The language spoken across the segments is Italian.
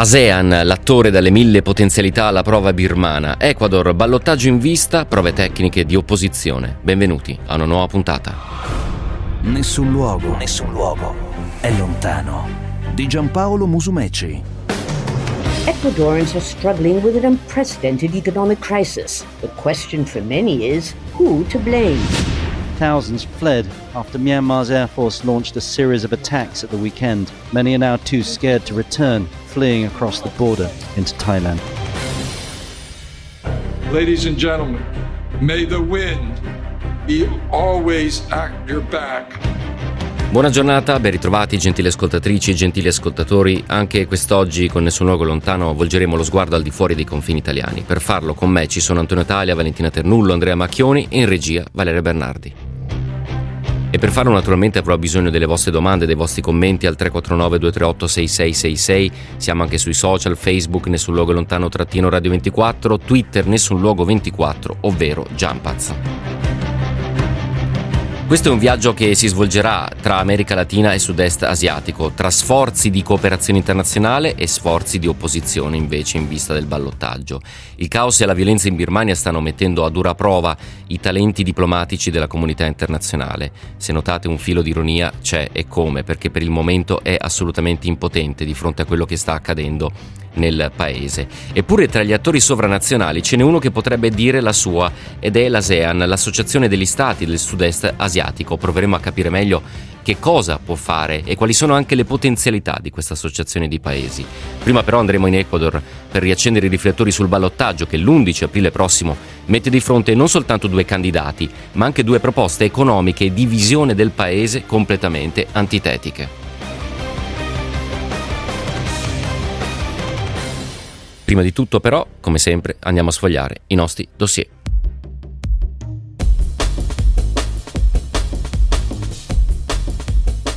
ASEAN, l'attore dalle mille potenzialità alla prova birmana. Ecuador, ballottaggio in vista, prove tecniche di opposizione. Benvenuti a una nuova puntata. Nessun luogo, nessun luogo è lontano. Di Giampaolo Musumeci. Ecuadorians are struggling with an unprecedented economic crisis. The question for many is who to blame? Thousands fled after Myanmar's Air Force launched a series of attacks at the weekend. Many are now too scared to return, fleeing across the border into Thailand. Ladies and gentlemen, may the wind be always at your back. Buona giornata, ben ritrovati gentili ascoltatrici e gentili ascoltatori. Anche quest'oggi con Nessun Luogo Lontano volgeremo lo sguardo al di fuori dei confini italiani. Per farlo con me ci sono Antonio Talia, Valentina Ternullo, Andrea Macchioni e in regia Valeria Bernardi. E per farlo naturalmente avrò bisogno delle vostre domande, dei vostri commenti al 349 238 6666. Siamo anche sui social, Facebook, nessun luogo lontano trattino radio 24, Twitter, nessun luogo 24, ovvero Jumpaz. Questo è un viaggio che si svolgerà tra America Latina e Sud-Est asiatico, tra sforzi di cooperazione internazionale e sforzi di opposizione invece in vista del ballottaggio. Il caos e la violenza in Birmania stanno mettendo a dura prova i talenti diplomatici della comunità internazionale. Se notate un filo di ironia c'è e come, perché per il momento è assolutamente impotente di fronte a quello che sta accadendo nel paese. Eppure tra gli attori sovranazionali ce n'è uno che potrebbe dire la sua ed è l'ASEAN, l'Associazione degli Stati del Sud-Est Asiatico. Proveremo a capire meglio che cosa può fare e quali sono anche le potenzialità di questa associazione di paesi. Prima però andremo in Ecuador per riaccendere i riflettori sul ballottaggio che l'11 aprile prossimo mette di fronte non soltanto due candidati, ma anche due proposte economiche e di visione del paese completamente antitetiche. Prima di tutto però, come sempre, andiamo a sfogliare i nostri dossier.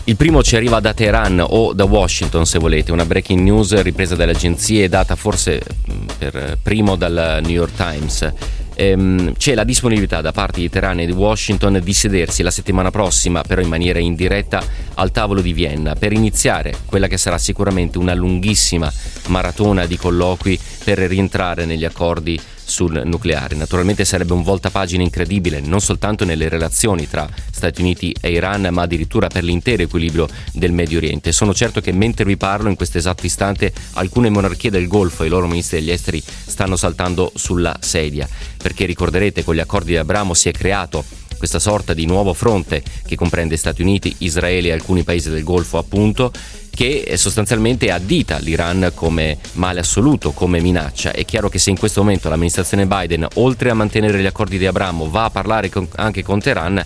Il primo ci arriva da Teheran o da Washington se volete, una breaking news ripresa dalle agenzie e data forse mm, per primo dal New York Times ehm, c'è la disponibilità da parte di Teheran e di Washington di sedersi la settimana prossima, però in maniera indiretta, al tavolo di Vienna per iniziare quella che sarà sicuramente una lunghissima maratona di colloqui per rientrare negli accordi sul nucleare. Naturalmente sarebbe un voltapagina incredibile non soltanto nelle relazioni tra Stati Uniti e Iran, ma addirittura per l'intero equilibrio del Medio Oriente. Sono certo che mentre vi parlo in questo esatto istante alcune monarchie del Golfo e i loro ministri degli esteri stanno saltando sulla sedia, perché ricorderete con gli accordi di Abramo si è creato questa sorta di nuovo fronte che comprende Stati Uniti, Israele e alcuni paesi del Golfo appunto che sostanzialmente addita l'Iran come male assoluto, come minaccia. È chiaro che se in questo momento l'amministrazione Biden, oltre a mantenere gli accordi di Abramo, va a parlare con, anche con Teheran,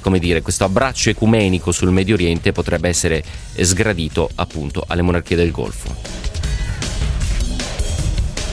come dire, questo abbraccio ecumenico sul Medio Oriente potrebbe essere sgradito appunto alle monarchie del Golfo.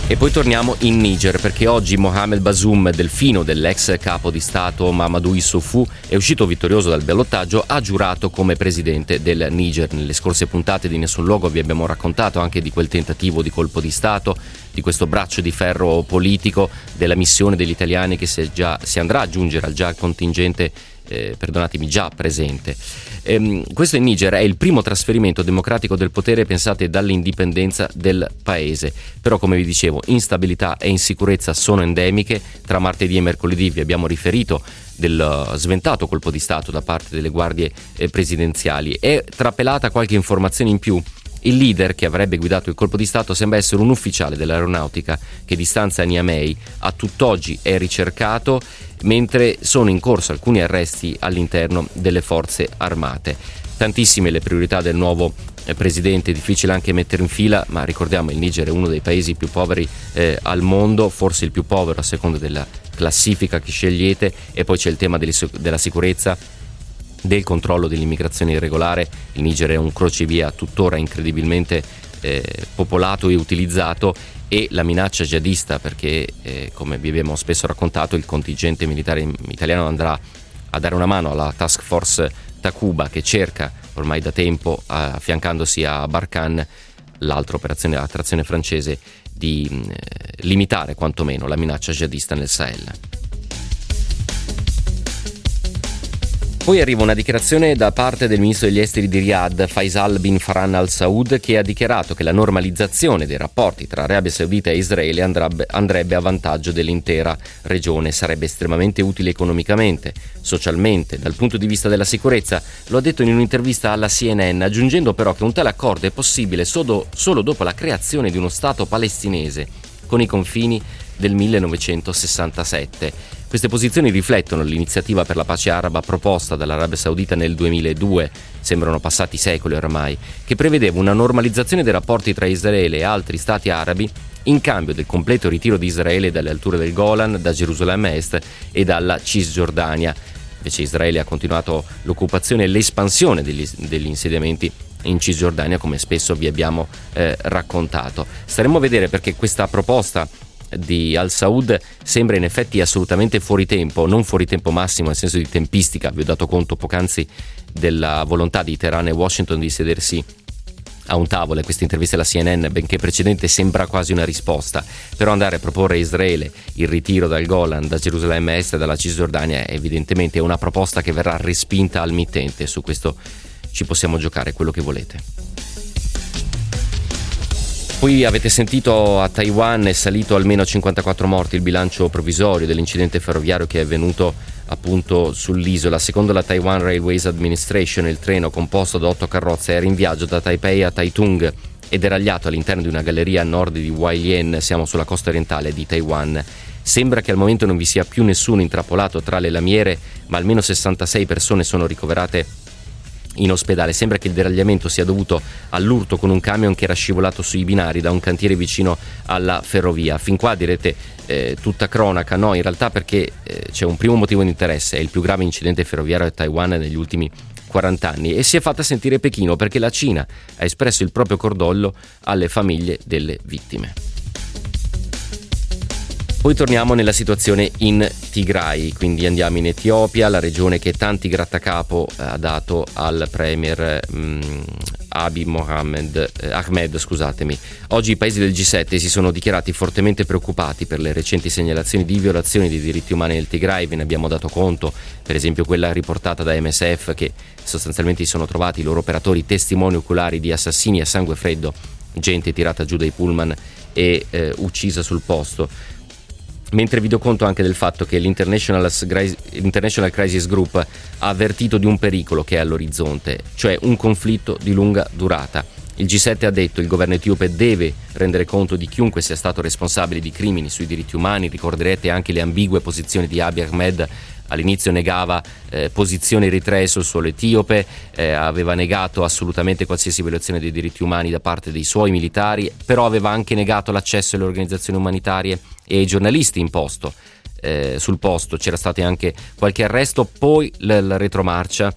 E poi torniamo in Niger perché oggi Mohamed Bazoum, delfino dell'ex capo di Stato Mamadou Issoufou, è uscito vittorioso dal ballottaggio, ha giurato come presidente del Niger. Nelle scorse puntate di Nessun Luogo vi abbiamo raccontato anche di quel tentativo di colpo di Stato, di questo braccio di ferro politico, della missione degli italiani che si, già, si andrà a aggiungere al già contingente eh, perdonatemi, già presente. Ehm, questo in Niger è il primo trasferimento democratico del potere, pensate, dall'indipendenza del paese. Però, come vi dicevo, instabilità e insicurezza sono endemiche. Tra martedì e mercoledì vi abbiamo riferito del sventato colpo di Stato da parte delle guardie eh, presidenziali. È trapelata qualche informazione in più il leader che avrebbe guidato il colpo di Stato sembra essere un ufficiale dell'aeronautica che di stanza a Niamey a tutt'oggi è ricercato mentre sono in corso alcuni arresti all'interno delle forze armate. Tantissime le priorità del nuovo eh, presidente, difficile anche mettere in fila, ma ricordiamo il Niger è uno dei paesi più poveri eh, al mondo, forse il più povero a seconda della classifica che scegliete, e poi c'è il tema della sicurezza del controllo dell'immigrazione irregolare. Il Niger è un crocevia tuttora incredibilmente eh, popolato e utilizzato e la minaccia jihadista perché eh, come vi abbiamo spesso raccontato il contingente militare italiano andrà a dare una mano alla task force Takuba che cerca ormai da tempo affiancandosi a Barkhane l'altra operazione attrazione francese di eh, limitare quantomeno la minaccia jihadista nel Sahel. Poi arriva una dichiarazione da parte del ministro degli esteri di Riyadh, Faisal bin Farhan al Saud, che ha dichiarato che la normalizzazione dei rapporti tra Arabia Saudita e Israele andrebbe, a vantaggio dell'intera regione, sarebbe estremamente utile economicamente, socialmente, dal punto di vista della sicurezza. Lo ha detto in un'intervista alla CNN, aggiungendo però che un tale accordo è possibile solo, solo dopo la creazione di uno Stato palestinese con i confini del 1967. Queste posizioni riflettono l'iniziativa per la pace araba proposta dall'Arabia Saudita nel 2002, sembrano passati secoli ormai, che prevedeva una normalizzazione dei rapporti tra Israele e altri stati arabi in cambio del completo ritiro di Israele dalle alture del Golan, da Gerusalemme Est e dalla Cisgiordania. Invece Israele ha continuato l'occupazione e l'espansione degli, degli insediamenti in Cisgiordania, come spesso vi abbiamo eh, raccontato. Staremo a vedere perché questa proposta di Al Saud sembra in effetti assolutamente fuori tempo, non fuori tempo massimo nel senso di tempistica, vi ho dato conto poc'anzi della volontà di Teheran e Washington di sedersi a un tavolo e questa intervista alla CNN, benché precedente, sembra quasi una risposta. Però andare a proporre a Israele il ritiro dal Golan, da Gerusalemme Est e dalla Cisgiordania è evidentemente una proposta che verrà respinta al mittente. Su questo ci possiamo giocare quello che volete. Poi avete sentito a Taiwan è salito almeno a 54 morti il bilancio provvisorio dell'incidente ferroviario che è avvenuto appunto sull'isola. Secondo la Taiwan Railways Administration il treno composto da otto carrozze era in viaggio da Taipei a Taitung ed deragliato all'interno di una galleria a nord di Huailien, siamo sulla costa orientale di Taiwan. Sembra che al momento non vi sia più nessuno intrappolato tra le lamiere, ma almeno 66 persone sono ricoverate in ospedale. Sembra che il deragliamento sia dovuto all'urto con un camion che era scivolato sui binari da un cantiere vicino alla ferrovia. Fin qua direte eh, tutta cronaca, no, in realtà perché eh, c'è un primo motivo di interesse, è il più grave incidente ferroviario a Taiwan negli ultimi 40 anni e si è fatta sentire Pechino perché la Cina ha espresso il proprio cordoglio alle famiglie delle vittime. Poi torniamo nella situazione in Tigray, quindi andiamo in Etiopia, la regione che tanti grattacapo eh, ha dato al premier mh, mm, Abiy Mohammed, eh, Ahmed. Scusatemi. Oggi i paesi del G7 si sono dichiarati fortemente preoccupati per le recenti segnalazioni di violazioni dei diritti umani nel Tigray, ve ne abbiamo dato conto, per esempio quella riportata da MSF che sostanzialmente si sono trovati i loro operatori testimoni oculari di assassini a sangue freddo, gente tirata giù dai pullman e eh, uccisa sul posto mentre vi do conto anche del fatto che l'International Crisis Group ha avvertito di un pericolo che è all'orizzonte, cioè un conflitto di lunga durata. Il G7 ha detto che il governo etiope deve rendere conto di chiunque sia stato responsabile di crimini sui diritti umani, ricorderete anche le ambigue posizioni di Abiy Ahmed all'inizio negava eh, posizioni eritree sul suolo etiope, eh, aveva negato assolutamente qualsiasi violazione dei diritti umani da parte dei suoi militari, però aveva anche negato l'accesso alle organizzazioni umanitarie e ai giornalisti in posto. Eh, sul posto c'era stato anche qualche arresto, poi la, la retromarcia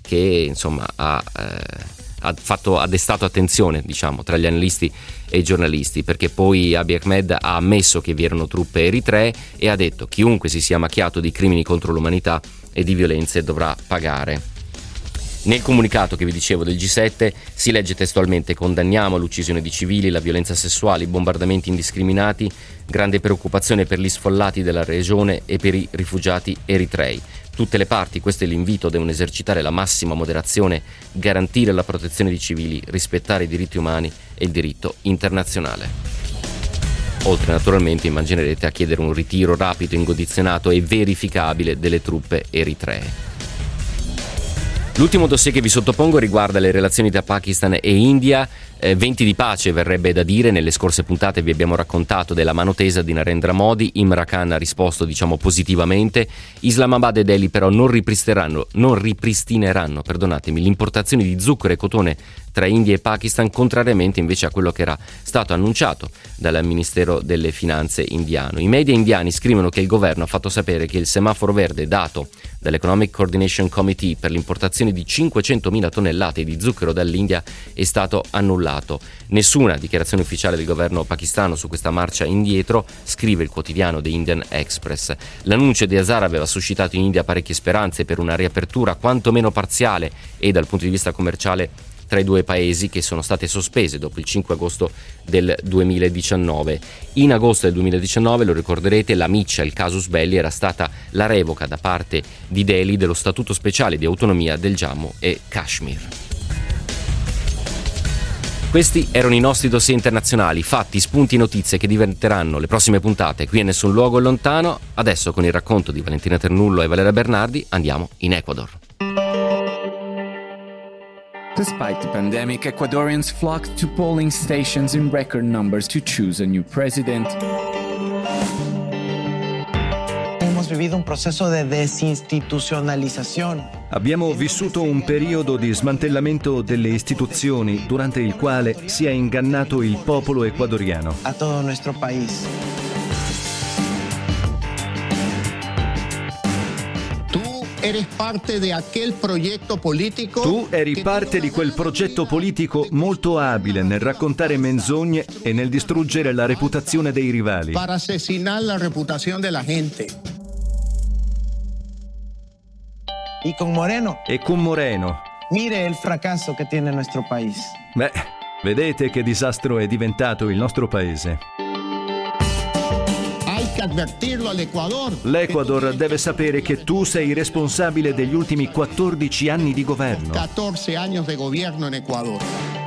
che insomma ha, eh, ha, fatto, ha destato attenzione diciamo, tra gli analisti e i giornalisti, perché poi Abiy Ahmed ha ammesso che vi erano truppe eritree e ha detto chiunque si sia macchiato di crimini contro l'umanità e di violenze dovrà pagare. Nel comunicato che vi dicevo del G7 si legge testualmente condanniamo l'uccisione di civili, la violenza sessuale, i bombardamenti indiscriminati, grande preoccupazione per gli sfollati della regione e per i rifugiati eritrei. Tutte le parti, questo è l'invito, devono esercitare la massima moderazione, garantire la protezione di civili, rispettare i diritti umani e il diritto internazionale. Oltre naturalmente immaginerete a chiedere un ritiro rapido, incondizionato e verificabile delle truppe eritree. L'ultimo dossier che vi sottopongo riguarda le relazioni tra Pakistan e India. Eh, venti di pace verrebbe da dire, nelle scorse puntate vi abbiamo raccontato della mano tesa di Narendra Modi, Imran Khan ha risposto diciamo positivamente, Islamabad e Delhi però non ripristineranno, non ripristineranno l'importazione di zucchero e cotone tra India e Pakistan, contrariamente invece a quello che era stato annunciato dal Ministero delle Finanze indiano. I media indiani scrivono che il governo ha fatto sapere che il semaforo verde dato dall'Economic Coordination Committee per l'importazione di 500.000 tonnellate di zucchero dall'India è stato annullato. Nessuna dichiarazione ufficiale del governo pakistano su questa marcia indietro, scrive il quotidiano The Indian Express. L'annuncio di Azar aveva suscitato in India parecchie speranze per una riapertura quantomeno parziale e dal punto di vista commerciale tra i due paesi che sono state sospese dopo il 5 agosto del 2019. In agosto del 2019, lo ricorderete, la miccia, il casus belli, era stata la revoca da parte di Delhi dello statuto speciale di autonomia del Jammu e Kashmir. Questi erano i nostri dossier internazionali, fatti, spunti e notizie che diventeranno le prossime puntate qui a Nessun Luogo Lontano. Adesso con il racconto di Valentina Ternullo e Valeria Bernardi andiamo in Ecuador. Despite the pandemic, Ecuadorians flocked to polling stations in record numbers to choose a new president. Hemos vivido un proceso de desinstitucionalización. Abbiamo vissuto un periodo di smantellamento delle istituzioni durante il quale si è ingannato il popolo ecuadoriano. A todo nuestro país. eres parte de aquel progetto politico. Tu eri parte di quel progetto politico molto abile nel raccontare menzogne e nel distruggere la reputazione dei rivali. Per assassinare la reputazione della gente. E con Moreno. E con Moreno. Mire il fracasso che tiene il nostro paese. Beh, vedete che disastro è diventato il nostro paese. L'Ecuador deve sapere che tu sei responsabile degli ultimi 14 anni di governo. 14 anni di governo in Ecuador.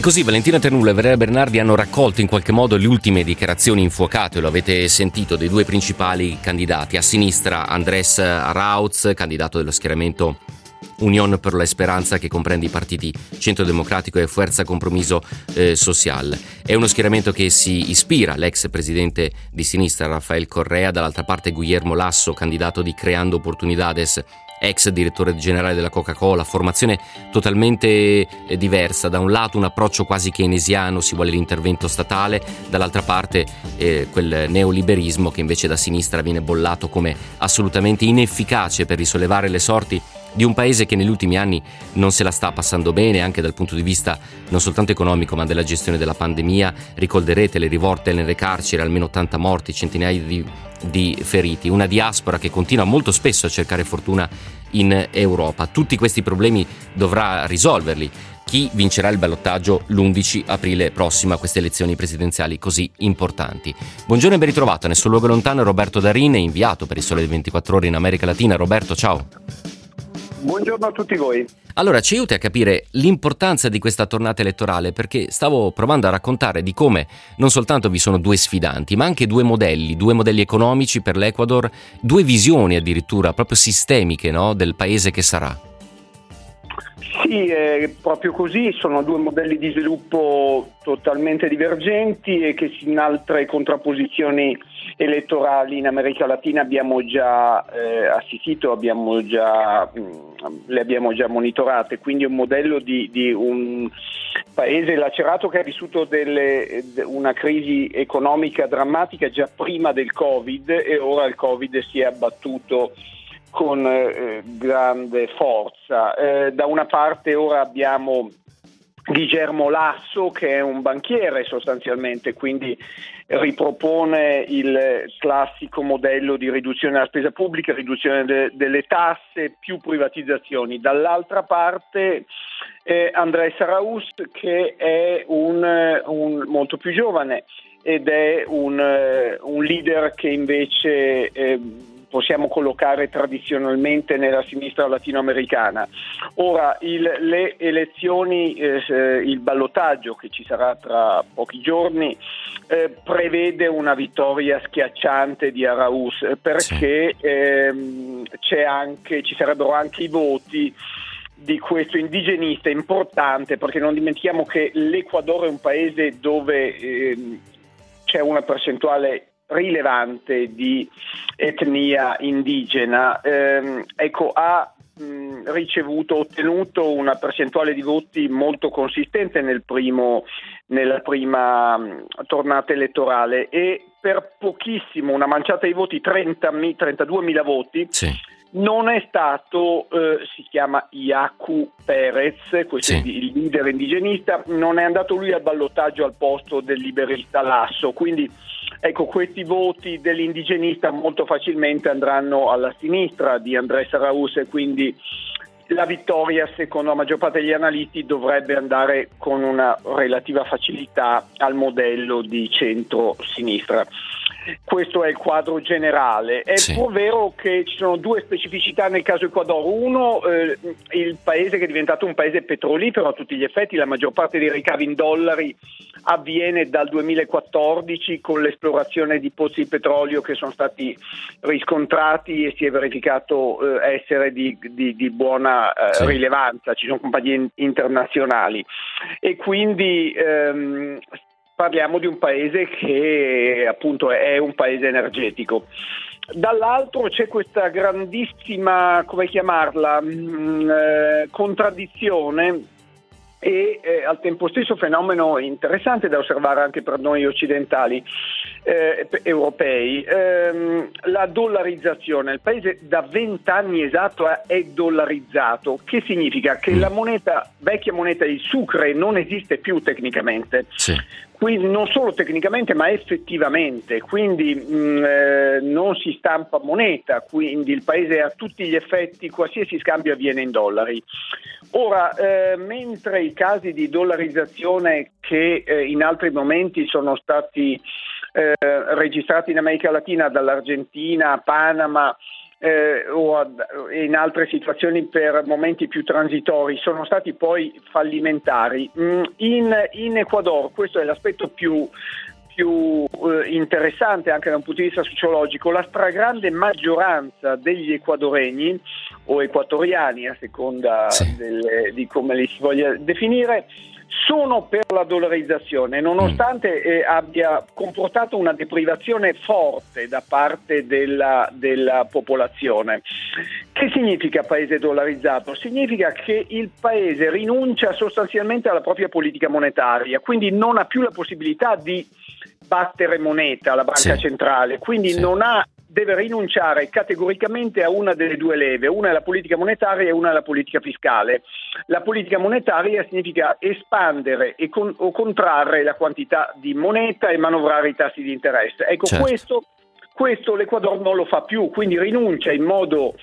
E così Valentina Ternullo e Valeria Bernardi hanno raccolto in qualche modo le ultime dichiarazioni infuocate, lo avete sentito, dei due principali candidati. A sinistra Andrés Arauz, candidato dello schieramento Unión per la Speranza che comprende i partiti Centro Democratico e Fuerza Compromiso eh, Social. È uno schieramento che si ispira all'ex presidente di sinistra Rafael Correa, dall'altra parte Guillermo Lasso, candidato di Creando Oportunidades ex direttore generale della Coca-Cola, formazione totalmente eh, diversa, da un lato un approccio quasi keynesiano, si vuole l'intervento statale, dall'altra parte eh, quel neoliberismo che invece da sinistra viene bollato come assolutamente inefficace per risollevare le sorti di un paese che negli ultimi anni non se la sta passando bene anche dal punto di vista non soltanto economico ma della gestione della pandemia. Ricorderete le rivolte nelle carceri, almeno 80 morti, centinaia di, di feriti, una diaspora che continua molto spesso a cercare fortuna in Europa. Tutti questi problemi dovrà risolverli chi vincerà il ballottaggio l'11 aprile prossimo a queste elezioni presidenziali così importanti. Buongiorno e ben ritrovato, nel suo luogo lontano Roberto Darin, inviato per il Sole 24 Ore in America Latina. Roberto, ciao. Buongiorno a tutti voi. Allora, ci aiuti a capire l'importanza di questa tornata elettorale perché stavo provando a raccontare di come non soltanto vi sono due sfidanti, ma anche due modelli, due modelli economici per l'Ecuador, due visioni addirittura proprio sistemiche no, del paese che sarà. Sì, è proprio così, sono due modelli di sviluppo totalmente divergenti e che in altre contrapposizioni elettorali in America Latina abbiamo già eh, assistito, abbiamo già, mh, mm, le abbiamo già monitorate, quindi un modello di, di un paese lacerato che ha vissuto delle, una crisi economica drammatica già prima del Covid e ora il Covid si è abbattuto con eh, grande forza. Eh, da una parte ora abbiamo Guillermo Lasso che è un banchiere sostanzialmente, quindi ripropone il classico modello di riduzione della spesa pubblica, riduzione de- delle tasse, più privatizzazioni. Dall'altra parte eh, Andrés Arauz che è un, un, molto più giovane ed è un, un leader che invece eh, possiamo collocare tradizionalmente nella sinistra latinoamericana. Ora, il, le elezioni, eh, il ballottaggio che ci sarà tra pochi giorni eh, prevede una vittoria schiacciante di Araus eh, perché ehm, anche, ci sarebbero anche i voti di questo indigenista importante perché non dimentichiamo che l'Equador è un paese dove eh, c'è una percentuale rilevante di etnia indigena, ehm, ecco, ha mh, ricevuto, ottenuto una percentuale di voti molto consistente nel primo, nella prima mh, tornata elettorale e per pochissimo, una manciata di voti, 30, 32 mila voti, sì. non è stato, eh, si chiama Iacu Perez, questo Sì. è il leader indigenista, non è andato lui al ballottaggio al posto del liberista Lasso, quindi ecco questi voti dell'indigenista molto facilmente andranno alla sinistra di Andrés Araúz e quindi la vittoria secondo la maggior parte degli analisti dovrebbe andare con una relativa facilità al modello di centro-sinistra. Questo è il quadro generale. È Sì. pur vero che ci sono due specificità nel caso Ecuador. Uno, eh, il paese che è diventato un paese petrolifero a tutti gli effetti, la maggior parte dei ricavi in dollari avviene dal 2014 con l'esplorazione di pozzi di petrolio che sono stati riscontrati e si è verificato eh, essere di, di- di buona eh, Sì. rilevanza, ci sono compagnie in- internazionali e quindi ehm, parliamo di un paese che appunto è un paese energetico. Dall'altro c'è questa grandissima, come chiamarla, mh, eh, contraddizione e eh, al tempo stesso fenomeno interessante da osservare anche per noi occidentali eh, pe- europei, ehm, la dollarizzazione. Il paese da vent'anni esatto è- è dollarizzato, che significa che la moneta, vecchia moneta di Sucre non esiste più tecnicamente. Sì. Quindi non solo tecnicamente ma effettivamente, quindi mh, eh, non si stampa moneta, quindi il paese a tutti gli effetti, qualsiasi scambio avviene in dollari. Ora, eh, mentre i casi di dollarizzazione che eh, in altri momenti sono stati eh, registrati in America Latina dall'Argentina a Panama, eh, o ad- in altre situazioni per momenti più transitori sono stati poi fallimentari. Mm, In, in Ecuador, questo è l'aspetto più, più eh, interessante anche da un punto di vista sociologico, la stragrande maggioranza degli equadoregni o equatoriani, a seconda Sì. delle- di come li si voglia definire, sono per la dollarizzazione, nonostante eh, abbia comportato una deprivazione forte da parte della, della popolazione. Che significa paese dollarizzato? Significa che il paese rinuncia sostanzialmente alla propria politica monetaria, quindi non ha più la possibilità di battere moneta alla banca Sì. centrale, quindi Sì. non ha deve rinunciare categoricamente a una delle due leve, una è la politica monetaria e una è la politica fiscale. La politica monetaria significa espandere con- o contrarre la quantità di moneta e manovrare i tassi di interesse. Ecco, Certo. questo, questo l'Ecuador non lo fa più, quindi rinuncia in modo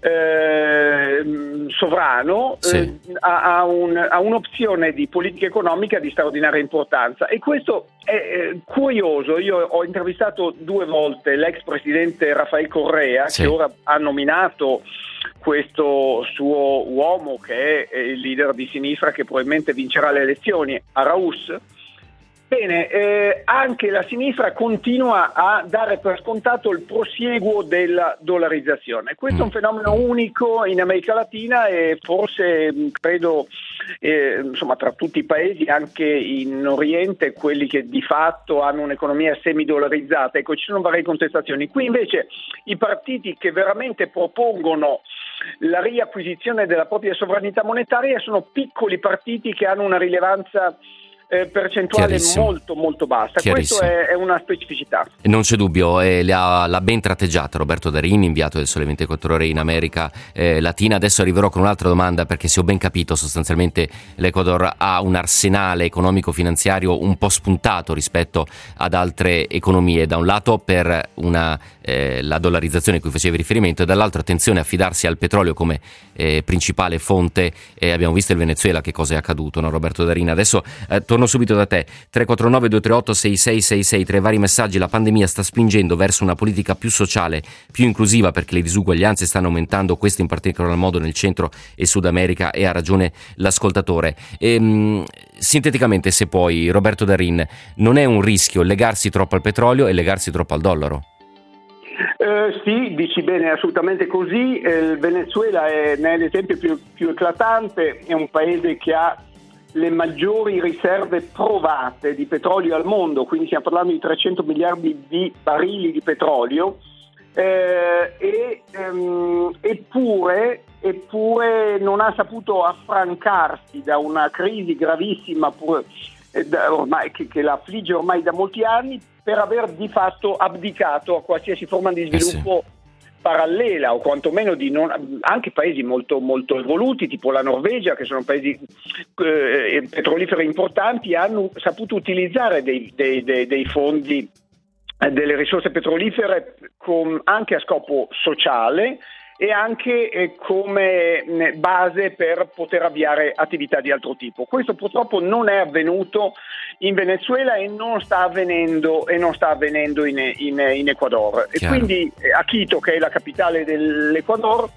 eh, sovrano Sì. eh, a, a un- a un'opzione di politica economica di straordinaria importanza e questo è eh, curioso. Io ho intervistato due volte l'ex presidente Rafael Correa Sì. che ora ha nominato questo suo uomo che è il leader di sinistra che probabilmente vincerà le elezioni, Araúz. Bene, eh, anche la sinistra continua a dare per scontato il prosieguo della dollarizzazione. Questo è un fenomeno unico in America Latina e forse mh, credo eh, insomma, tra tutti i paesi, anche in Oriente, quelli che di fatto hanno un'economia semi-dollarizzata. Ecco, ci sono varie contestazioni. Qui invece i partiti che veramente propongono la riacquisizione della propria sovranità monetaria sono piccoli partiti che hanno una rilevanza eh, percentuale molto molto bassa. Questo è, è una specificità. E Non c'è dubbio, eh, le ha- l'ha ben tratteggiata Roberto Darini, inviato del Sole 24 Ore in America eh, Latina. Adesso arriverò con un'altra domanda perché se ho ben capito sostanzialmente l'Ecuador ha un arsenale economico-finanziario un po' spuntato rispetto ad altre economie. Da un lato per una, eh, la dollarizzazione a cui facevi riferimento e dall'altro attenzione a fidarsi al petrolio come eh, principale fonte. Eh, abbiamo visto il Venezuela che cosa è accaduto, no, Roberto Darini? Adesso eh, torno subito da te. 349 238 6666 tra i vari messaggi la pandemia sta spingendo verso una politica più sociale, più inclusiva perché le disuguaglianze stanno aumentando, questo in particolar modo nel centro e Sud America e ha ragione l'ascoltatore. Ehm, sinteticamente se puoi Roberto Darin, non è un rischio legarsi troppo al petrolio e legarsi troppo al dollaro? Eh, sì, dici bene, è assolutamente così. Eh, il Venezuela è, ne l'esempio più, più eclatante, è un paese che ha le maggiori riserve provate di petrolio al mondo, quindi stiamo parlando di 300 miliardi di barili di petrolio, eh, e, ehm, eppure, eppure non ha saputo affrancarsi da una crisi gravissima pur- eh, da- ormai, che, che la ormai da molti anni per aver di fatto abdicato a qualsiasi forma di Eh sì. sviluppo parallela o quantomeno di non, anche paesi molto, molto evoluti tipo la Norvegia che sono paesi eh, petroliferi importanti hanno saputo utilizzare dei, dei, dei, dei fondi eh, delle risorse petrolifere con, anche a scopo sociale e anche eh, come base per poter avviare attività di altro tipo. Questo purtroppo non è avvenuto in Venezuela e non sta avvenendo, non sta avvenendo in, in, in, Ecuador. Chiaro. E quindi eh, a Quito, che è la capitale dell'Ecuador,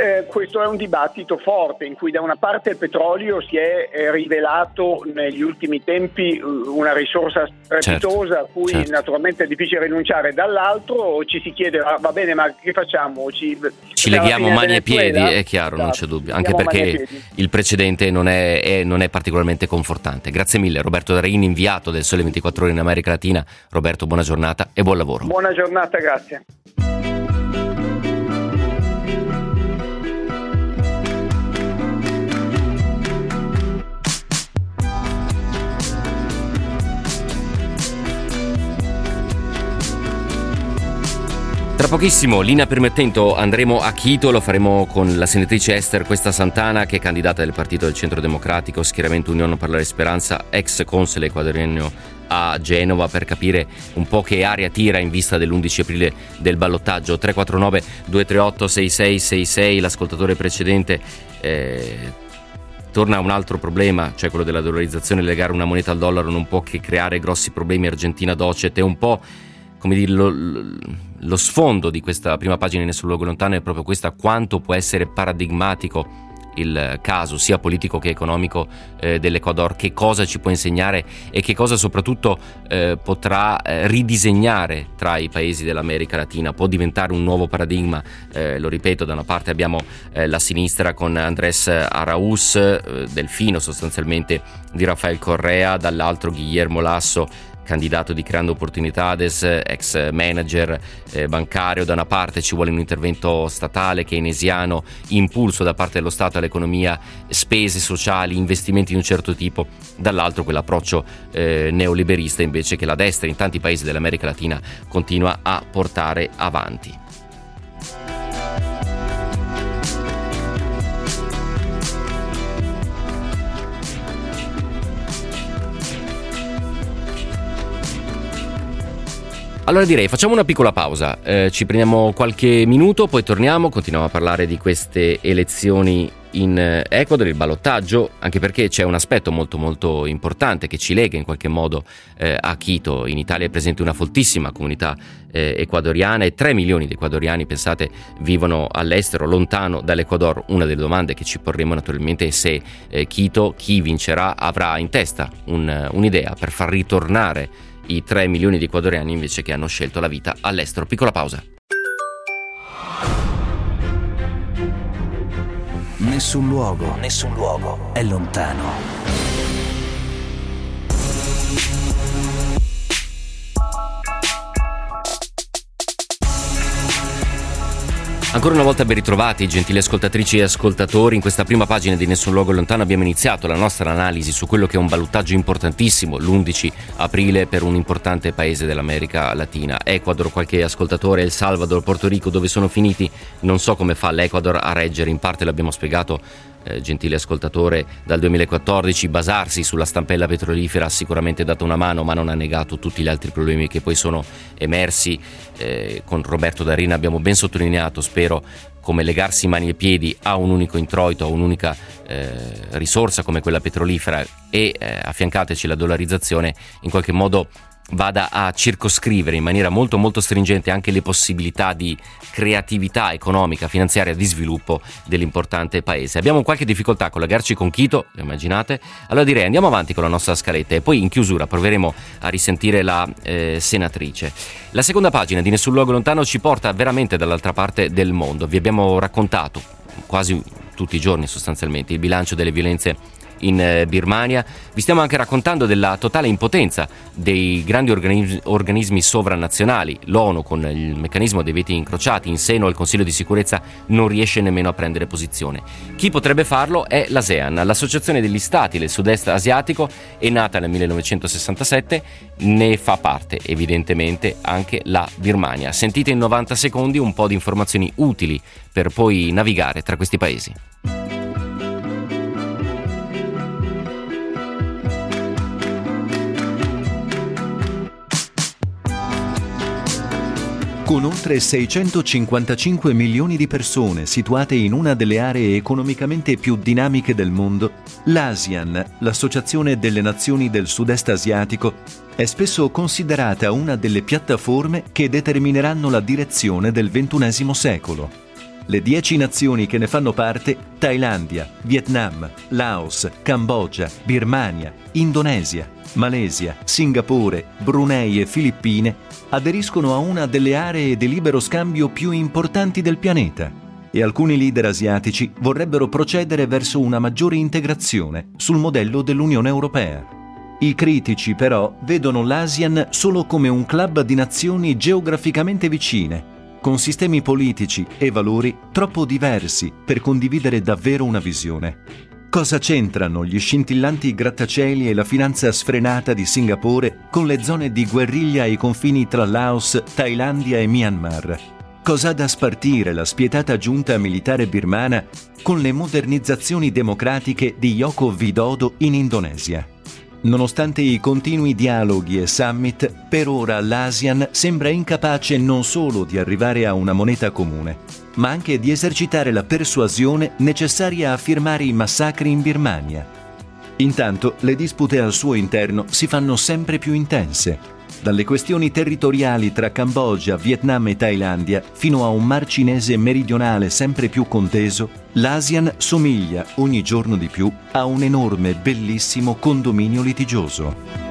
eh, questo è un dibattito forte in cui da una parte il petrolio si è eh, rivelato negli ultimi tempi eh, una risorsa strepitosa certo, a cui certo. naturalmente è difficile rinunciare, dall'altro ci si chiede ah, va bene ma che facciamo? Ci, ci leghiamo mani e piedi, è chiaro, esatto. non c'è dubbio, anche perché il precedente non è, è, non è, particolarmente confortante. Grazie mille Roberto Darini, inviato del Sole 24 Ore in America Latina. Roberto, buona giornata e buon lavoro. Buona giornata, grazie. Tra pochissimo, linea permettendo, andremo a Quito, lo faremo con la senatrice Esther Questa Santana, che è candidata del Partito del Centro Democratico, schieramento Unione per la Speranza, ex console equadoriano a Genova per capire un po' che aria tira in vista dell'11 aprile del ballottaggio. 349 238 6666 l'ascoltatore precedente eh, torna un altro problema cioè quello della dollarizzazione legare una moneta al dollaro non può che creare grossi problemi. Argentina docet è un po' come dire, lo, lo, sfondo di questa prima pagina in Nessun luogo lontano è proprio questa, quanto può essere paradigmatico il caso sia politico che economico eh, dell'Ecuador, che cosa ci può insegnare e che cosa soprattutto eh, potrà eh, ridisegnare tra i paesi dell'America Latina, può diventare un nuovo paradigma, eh, lo ripeto, da una parte abbiamo eh, la sinistra con Andrés Araúz, eh, delfino sostanzialmente di Rafael Correa, dall'altro Guillermo Lasso candidato di Creando Opportunitades, ex manager eh, bancario, da una parte ci vuole un intervento statale keynesiano, impulso da parte dello Stato all'economia, spese sociali, investimenti di un certo tipo, dall'altro quell'approccio eh, neoliberista invece che la destra in tanti paesi dell'America Latina continua a portare avanti. Allora direi facciamo una piccola pausa, eh, ci prendiamo qualche minuto, poi torniamo, continuiamo a parlare di queste elezioni in eh, Ecuador, il ballottaggio, anche perché c'è un aspetto molto molto importante che ci lega in qualche modo eh, a Quito. In Italia è presente una foltissima comunità eh, ecuadoriana e 3 milioni di ecuadoriani, pensate, vivono all'estero, lontano dall'Ecuador. Una delle domande che ci porremo naturalmente è se eh, Quito, chi vincerà, avrà in testa un, un'idea per far ritornare i 3 milioni di ecuadoriani invece che hanno scelto la vita all'estero. Piccola pausa. Nessun luogo, nessun luogo è lontano Ancora una volta ben ritrovati, gentili ascoltatrici e ascoltatori. In questa prima pagina di Nessun Luogo Lontano abbiamo iniziato la nostra analisi su quello che è un ballottaggio importantissimo, l'11 aprile per un importante paese dell'America Latina. Ecuador, qualche ascoltatore, El Salvador, Porto Rico, dove sono finiti? Non so come fa l'Ecuador a reggere, in parte l'abbiamo spiegato eh, gentile ascoltatore, dal 2014 basarsi sulla stampella petrolifera ha sicuramente dato una mano, ma non ha negato tutti gli altri problemi che poi sono emersi. Eh, con Roberto Darina abbiamo ben sottolineato, spero, come legarsi mani e piedi a un unico introito, a un'unica eh, risorsa come quella petrolifera e eh, affiancateci la dollarizzazione, in qualche modo vada a circoscrivere in maniera molto molto stringente anche le possibilità di creatività economica, finanziaria, di sviluppo dell'importante paese. Abbiamo qualche difficoltà a collegarci con Quito, immaginate? Allora direi andiamo avanti con la nostra scaletta e poi in chiusura proveremo a risentire la eh, senatrice. La seconda pagina di Nessun luogo lontano ci porta veramente dall'altra parte del mondo. Vi abbiamo raccontato quasi tutti i giorni sostanzialmente il bilancio delle violenze in eh, Birmania. Vi stiamo anche raccontando della totale impotenza dei grandi organismi, organismi sovranazionali. L'ONU con il meccanismo dei veti incrociati in seno al Consiglio di sicurezza non riesce nemmeno a prendere posizione. Chi potrebbe farlo è l'ASEAN, l'Associazione degli Stati del Sud-Est asiatico, è nata nel 1967, ne fa parte evidentemente anche la Birmania. Sentite in 90 secondi un po' di informazioni utili per poi navigare tra questi paesi. Con oltre 655 milioni di persone situate in una delle aree economicamente più dinamiche del mondo, l'ASEAN, l'Associazione delle Nazioni del Sud-Est Asiatico, è spesso considerata una delle piattaforme che determineranno la direzione del XXI secolo. Le dieci nazioni che ne fanno parte, Thailandia, Vietnam, Laos, Cambogia, Birmania, Indonesia, Malesia, Singapore, Brunei e Filippine aderiscono a una delle aree di libero scambio più importanti del pianeta e alcuni leader asiatici vorrebbero procedere verso una maggiore integrazione sul modello dell'Unione Europea. I critici però vedono l'ASEAN solo come un club di nazioni geograficamente vicine, con sistemi politici e valori troppo diversi per condividere davvero una visione. Cosa c'entrano gli scintillanti grattacieli e la finanza sfrenata di Singapore con le zone di guerriglia ai confini tra Laos, Thailandia e Myanmar? Cosa ha da spartire la spietata giunta militare birmana con le modernizzazioni democratiche di Yoko Widodo in Indonesia? Nonostante i continui dialoghi e summit, per ora l'ASEAN sembra incapace non solo di arrivare a una moneta comune, ma anche di esercitare la persuasione necessaria a firmare i massacri in Birmania. Intanto le dispute al suo interno si fanno sempre più intense dalle questioni territoriali tra Cambogia, Vietnam e Thailandia fino a un mar cinese meridionale sempre più conteso, l'ASEAN somiglia ogni giorno di più a un enorme, bellissimo condominio litigioso.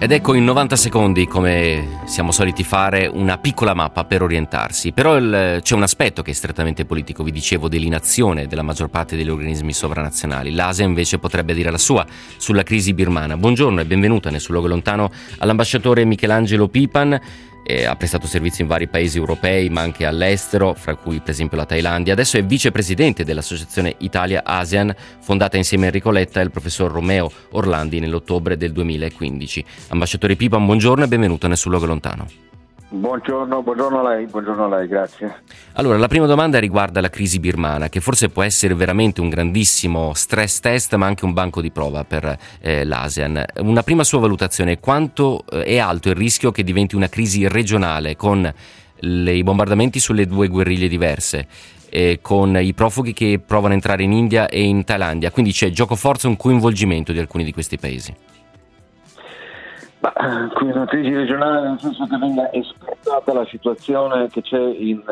Ed ecco in 90 secondi, come siamo soliti fare, una piccola mappa per orientarsi. Però il, c'è un aspetto che è strettamente politico, vi dicevo, dell'inazione della maggior parte degli organismi sovranazionali. L'Asia invece potrebbe dire la sua sulla crisi birmana. Buongiorno e benvenuta nel suo luogo lontano all'ambasciatore Michelangelo Pipan eh, ha prestato servizio in vari paesi europei ma anche all'estero, fra cui per esempio la Thailandia. Adesso è vicepresidente dell'associazione Italia-ASEAN, fondata insieme a Enrico Letta e il professor Romeo Orlandi nell'ottobre del 2015. Ambasciatore Pipan, buongiorno e benvenuto nel suo luogo lontano. Buongiorno, buongiorno, a lei, buongiorno a lei, grazie. Allora, la prima domanda riguarda la crisi birmana, che forse può essere veramente un grandissimo stress test, ma anche un banco di prova per eh, l'ASEAN. Una prima sua valutazione, quanto eh, è alto il rischio che diventi una crisi regionale con le, i bombardamenti sulle due guerriglie diverse? Eh, con i profughi che provano a entrare in India e in Thailandia, quindi c'è gioco forza un coinvolgimento di alcuni di questi paesi. Ma, qui una crisi regionale nel senso che venga esportata la situazione che c'è in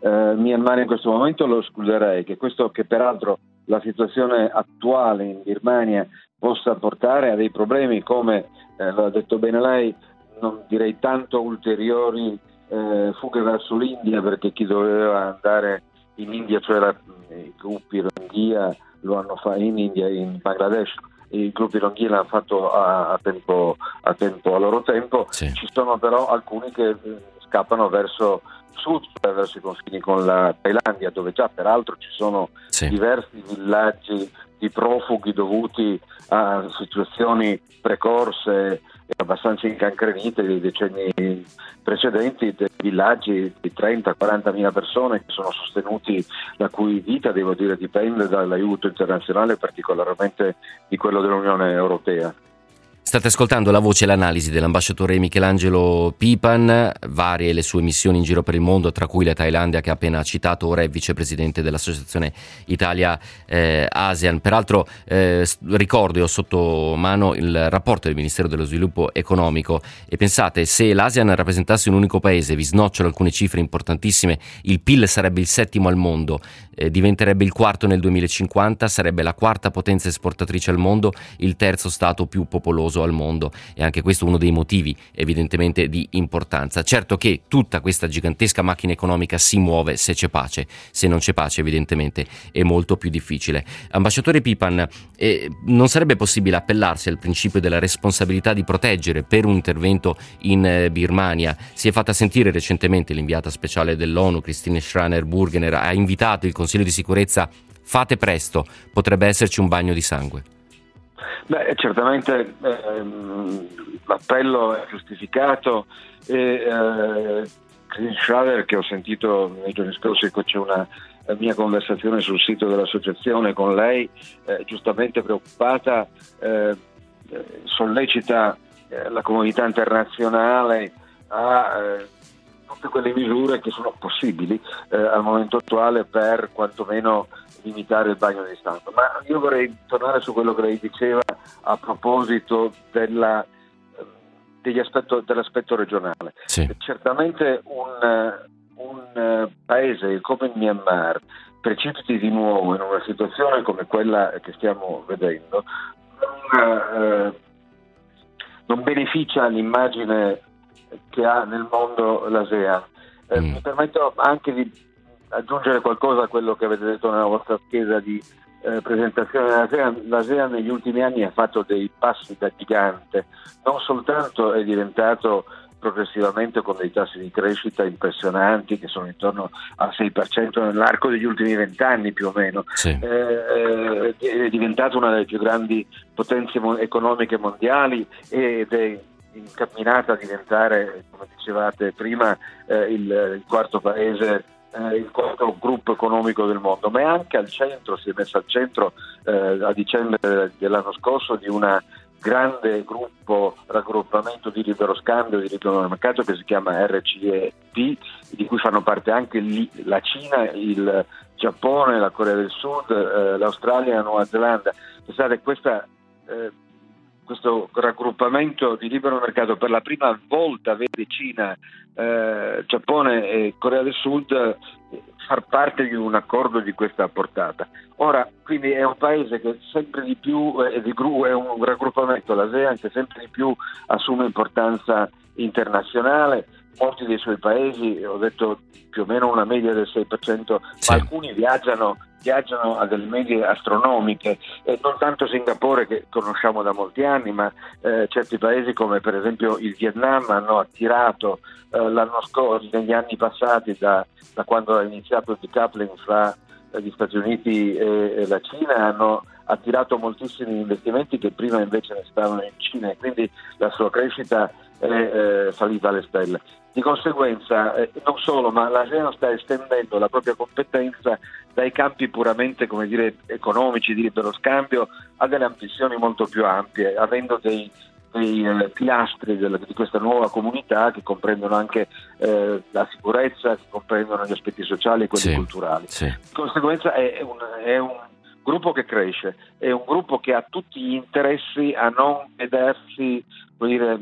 eh, Myanmar in questo momento lo escluderei, che questo che peraltro la situazione attuale in Birmania possa portare a dei problemi come eh, lo ha detto bene lei, non direi tanto ulteriori eh, fughe verso l'India perché chi doveva andare in India, cioè la, i gruppi Rohingya lo hanno fatto in India, in Bangladesh i gruppi Ronghia l'hanno fatto a, a, tempo, a, tempo, a loro tempo, sì. ci sono però alcuni che eh, scappano verso sud, cioè verso i confini con la Thailandia, dove già peraltro ci sono sì. diversi villaggi di profughi dovuti a situazioni precorse abbastanza incancrenite dei decenni precedenti, dei villaggi di 30-40 mila persone che sono sostenuti, la cui vita, devo dire, dipende dall'aiuto internazionale, particolarmente di quello dell'Unione Europea. State ascoltando la voce e l'analisi dell'ambasciatore Michelangelo Pipan, varie le sue missioni in giro per il mondo, tra cui la Thailandia che ha appena citato, ora è vicepresidente dell'Associazione Italia-ASEAN. Eh, Peraltro eh, ricordo, ho sotto mano il rapporto del Ministero dello Sviluppo Economico. E pensate, se l'ASEAN rappresentasse un unico paese, vi snocciolo alcune cifre importantissime, il PIL sarebbe il settimo al mondo, eh, diventerebbe il quarto nel 2050, sarebbe la quarta potenza esportatrice al mondo, il terzo stato più popoloso al mondo e anche questo uno dei motivi evidentemente di importanza. Certo che tutta questa gigantesca macchina economica si muove se c'è pace, se non c'è pace evidentemente è molto più difficile. Ambasciatore Pipan, eh, non sarebbe possibile appellarsi al principio della responsabilità di proteggere per un intervento in eh, Birmania? Si è fatta sentire recentemente l'inviata speciale dell'ONU, Christine Schraner-Burgener, ha invitato il Consiglio di sicurezza fate presto, potrebbe esserci un bagno di sangue. Beh, certamente ehm, l'appello è giustificato e eh, Christine Schrader che ho sentito nei giorni scorsi c'è una mia conversazione sul sito dell'associazione con lei, eh, giustamente preoccupata, eh, sollecita eh, la comunità internazionale a eh, tutte quelle misure che sono possibili eh, al momento attuale per quantomeno limitare il bagno di sangue. Ma io vorrei tornare su quello che lei diceva a proposito della, aspetto, dell'aspetto regionale. Sì. Certamente un, un paese come il Myanmar precipiti di nuovo in una situazione come quella che stiamo vedendo, non, eh, non beneficia l'immagine che ha nel mondo l'ASEAN. Eh, mm. Mi permetto anche di aggiungere qualcosa a quello che avete detto nella vostra scheda di eh, presentazione dell'ASEAN. L'ASEAN negli ultimi anni ha fatto dei passi da gigante, non soltanto è diventato progressivamente con dei tassi di crescita impressionanti che sono intorno al 6% nell'arco degli ultimi vent'anni più o meno. Sì. Eh, eh è diventato una delle più grandi potenze economiche mondiali ed è incamminata a diventare, come dicevate prima, eh, il, il, quarto paese, eh, il quarto gruppo economico del mondo, ma è anche al centro, si è messa al centro eh, a dicembre dell'anno scorso di una grande gruppo, raggruppamento di libero scambio, di libero mercato che si chiama RCEP, di cui fanno parte anche la Cina, il Giappone, la Corea del Sud, eh, l'Australia la Nuova Zelanda. Pensate, questa, eh, questo raggruppamento di libero mercato per la prima volta vede Cina, eh, Giappone e Corea del Sud eh, far parte di un accordo di questa portata. Ora, quindi è un paese che sempre di più, eh, è un raggruppamento, l'ASEAN, che sempre di più assume importanza internazionale, molti dei suoi paesi, ho detto più o meno una media del 6%, sì. ma alcuni viaggiano, viaggiano, a delle medie astronomiche, eh, non tanto Singapore che conosciamo da molti anni, ma eh, certi paesi come per esempio il Vietnam hanno attirato eh, l'anno scorso, negli anni passati, da, da quando è iniziato il decoupling fra gli Stati Uniti e, e la Cina, hanno attirato moltissimi investimenti che prima invece ne stavano in Cina e quindi la sua crescita è eh, salita alle stelle. Di conseguenza, eh, non solo, ma l'ASEAN sta estendendo la propria competenza dai campi puramente come dire, economici di libero scambio a delle ambizioni molto più ampie, avendo dei, dei eh, pilastri del, di questa nuova comunità che comprendono anche eh, la sicurezza, che comprendono gli aspetti sociali e quelli sì, culturali. Sì. Di conseguenza è un, è un gruppo che cresce, è un gruppo che ha tutti gli interessi a non vedersi dire,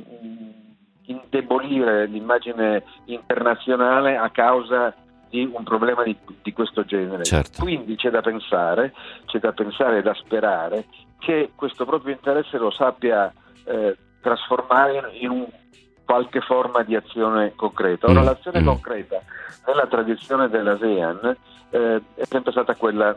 indebolire l'immagine internazionale a causa di un problema di, di questo genere. Certo. Quindi c'è da pensare, c'è da pensare e da sperare che questo proprio interesse lo sappia eh, trasformare in un qualche forma di azione concreta. Ora, mm. l'azione mm. concreta nella tradizione dell'ASEAN eh, è sempre stata quella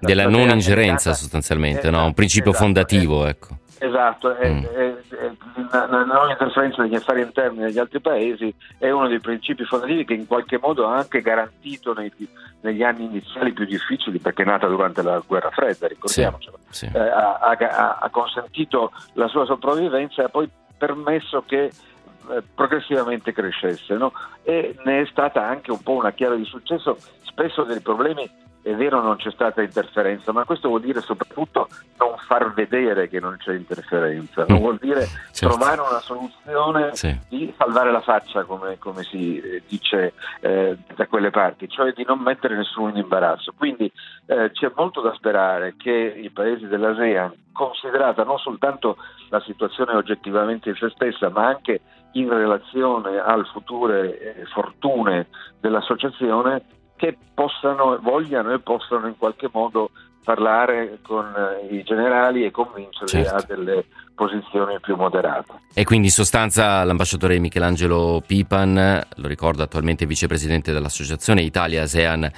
della non ingerenza sostanzialmente, no? un principio esatto, fondativo. Ecco. Esatto, è, mm. è, è, la non interferenza degli affari interni degli altri paesi è uno dei principi fondativi che in qualche modo ha anche garantito nei, negli anni iniziali più difficili, perché è nata durante la guerra fredda, ricordiamocelo, sì, sì. Eh, ha, ha, ha, consentito la sua sopravvivenza e ha poi permesso che eh, progressivamente crescesse no? e ne è stata anche un po' una chiave di successo, spesso dei problemi è vero non c'è stata interferenza, ma questo vuol dire soprattutto non far vedere che non c'è interferenza, non mm. vuol dire certo. trovare una soluzione sì. di salvare la faccia, come, come si eh, dice eh, da quelle parti, cioè di non mettere nessuno in imbarazzo. Quindi eh, c'è molto da sperare che i paesi dell'ASEAN, considerata non soltanto la situazione oggettivamente in se stessa, ma anche in relazione al future eh, fortune dell'associazione, che possano, vogliano e possano in qualche modo parlare con eh, i generali e convincerli certo. a delle posizioni più moderate. E quindi in sostanza l'ambasciatore Michelangelo Pipan, lo ricordo attualmente vicepresidente dell'associazione Italia ASEAN,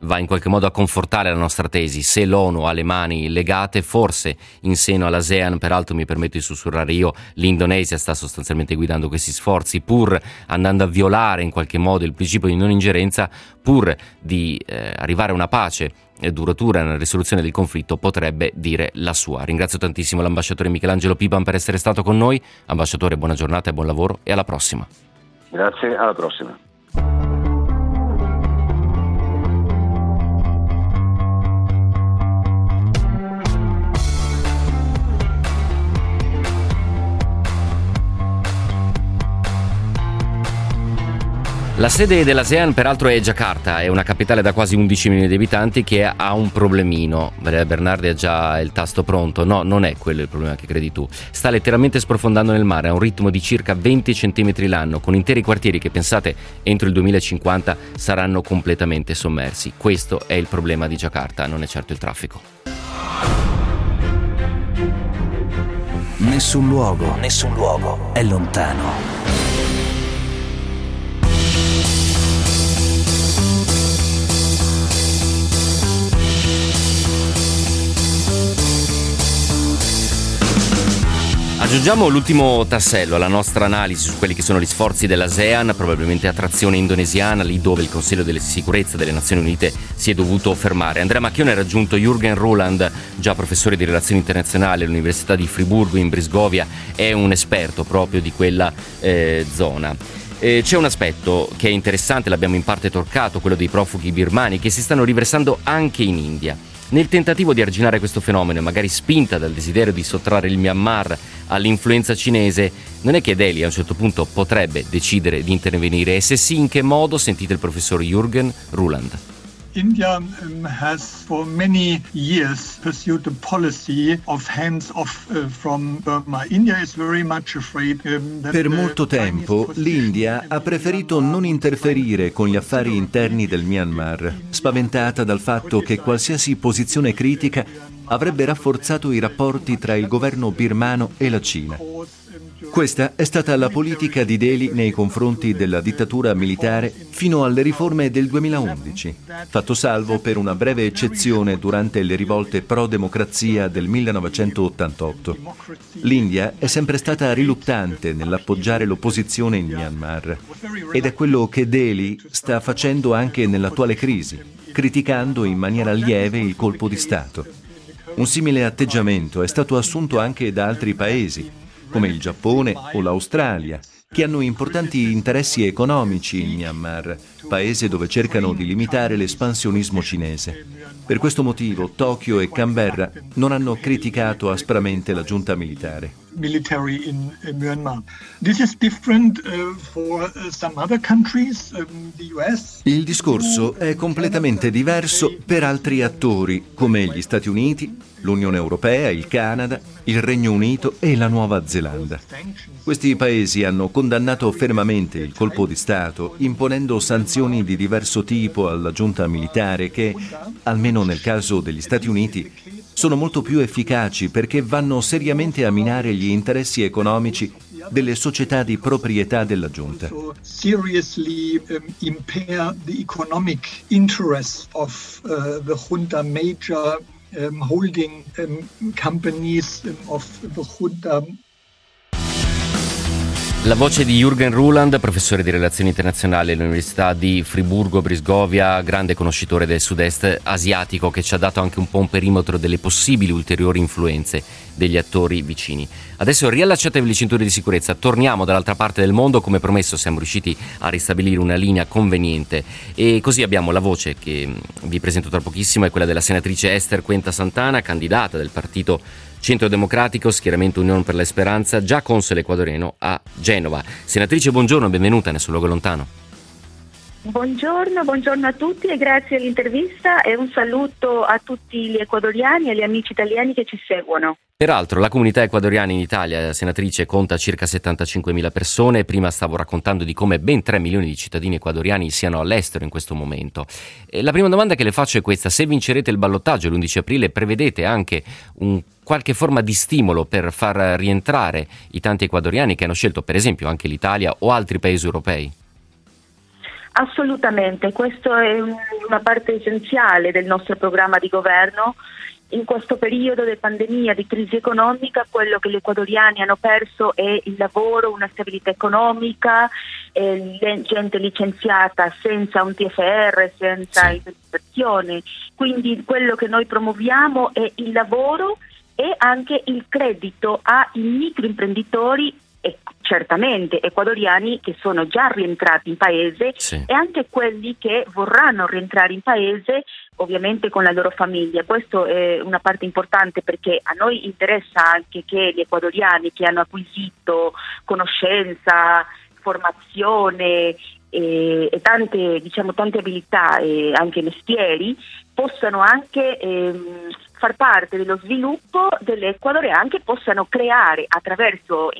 va in qualche modo a confortare la nostra tesi. Se l'ONU ha le mani legate, forse in seno all'ASEAN, peraltro mi permetto di sussurrare io, l'Indonesia sta sostanzialmente guidando questi sforzi, pur andando a violare in qualche modo il principio di non ingerenza, pur di eh, arrivare a una pace e duratura nella risoluzione del conflitto potrebbe dire la sua. Ringrazio tantissimo l'ambasciatore Michelangelo Piban per essere stato con noi. Ambasciatore, buona giornata e buon lavoro e alla prossima. Grazie, alla prossima. La sede dell'ASEAN peraltro è Giacarta, è una capitale da quasi 11 milioni di abitanti che ha un problemino. Bernardi ha già il tasto pronto, no, non è quello il problema che credi tu. Sta letteralmente sprofondando nel mare a un ritmo di circa 20 cm l'anno, con interi quartieri che pensate entro il 2050 saranno completamente sommersi. Questo è il problema di Giacarta, non è certo il traffico. Nessun luogo, nessun luogo è lontano. Aggiungiamo l'ultimo tassello alla nostra analisi su quelli che sono gli sforzi dell'ASEAN, probabilmente a trazione indonesiana, lì dove il Consiglio delle Sicurezza delle Nazioni Unite si è dovuto fermare. Andrea Macchione ha raggiunto Jürgen Roland, già professore di relazioni internazionali all'Università di Friburgo in Brisgovia, è un esperto proprio di quella eh, zona. C'è un aspetto che è interessante, l'abbiamo in parte toccato, quello dei profughi birmani che si stanno riversando anche in India. Nel tentativo di arginare questo fenomeno, magari spinta dal desiderio di sottrarre il Myanmar all'influenza cinese, non è che Delhi a un certo punto potrebbe decidere di intervenire e se sì in che modo sentite il professor Jürgen Ruland. India um, has for many years pursued a policy of hands off uh, from Burma. India is very much afraid um, that Per molto tempo l'India ha preferito non interferire con gli affari interni del Myanmar, spaventata dal fatto che qualsiasi posizione critica avrebbe rafforzato i rapporti tra il governo birmano e la Cina. Questa è stata la politica di Delhi nei confronti della dittatura militare fino alle riforme del 2011, fatto salvo per una breve eccezione durante le rivolte pro-democrazia del 1988. L'India è sempre stata riluttante nell'appoggiare l'opposizione in Myanmar ed è quello che Delhi sta facendo anche nell'attuale crisi, criticando in maniera lieve il colpo di Stato. Un simile atteggiamento è stato assunto anche da altri paesi, come il Giappone o l'Australia, che hanno importanti interessi economici in Myanmar, paese dove cercano di limitare l'espansionismo cinese. Per questo motivo Tokyo e Canberra non hanno criticato aspramente la giunta militare. military in, in Myanmar. This is different uh, for uh, some other countries, um, the US. Il discorso è completamente diverso per altri attori come gli Stati Uniti, l'Unione Europea, il Canada, il Regno Unito e la Nuova Zelanda. Questi paesi hanno condannato fermamente il colpo di Stato, imponendo sanzioni di diverso tipo alla giunta militare che, almeno nel caso degli Stati Uniti, sono molto più efficaci perché vanno seriamente a minare gli interessi economici delle società di proprietà della giunta. Ähm, holding ähm, companies ähm, of the junta la voce di Jürgen Ruland, professore di relazioni internazionali all'Università di Friburgo-Brisgovia, grande conoscitore del sud-est asiatico che ci ha dato anche un po' un perimetro delle possibili ulteriori influenze degli attori vicini. Adesso riallacciatevi le cinture di sicurezza, torniamo dall'altra parte del mondo, come promesso siamo riusciti a ristabilire una linea conveniente. E così abbiamo la voce che vi presento tra pochissimo, è quella della senatrice Esther Quenta Santana, candidata del partito Centro Democratico, schieramento Unione per la Speranza, già console ecuadoriano a Genova. Senatrice, buongiorno, benvenuta nel suo luogo lontano. Buongiorno, buongiorno a tutti e grazie all'intervista e un saluto a tutti gli ecuadoriani e agli amici italiani che ci seguono. Peraltro la comunità ecuadoriana in Italia, senatrice, conta circa 75.000 persone. Prima stavo raccontando di come ben 3 milioni di cittadini ecuadoriani siano all'estero in questo momento. E la prima domanda che le faccio è questa. Se vincerete il ballottaggio l'11 aprile, prevedete anche un qualche forma di stimolo per far rientrare i tanti ecuadoriani che hanno scelto per esempio anche l'Italia o altri paesi europei? Assolutamente, questa è una parte essenziale del nostro programma di governo. In questo periodo di pandemia, di crisi economica, quello che gli ecuadoriani hanno perso è il lavoro, una stabilità economica, eh, gente licenziata senza un TFR, senza sì. Quindi quello che noi promuoviamo è il lavoro e anche il credito ai microimprenditori e certamente ecuadoriani che sono già rientrati in paese sì. e anche quelli che vorranno rientrare in paese ovviamente con la loro famiglia. Questa è una parte importante perché a noi interessa anche che gli ecuadoriani che hanno acquisito conoscenza, formazione e, e tante, diciamo, tante abilità e anche mestieri possano anche ehm, far parte dello sviluppo dell'Ecuador e anche possano creare attraverso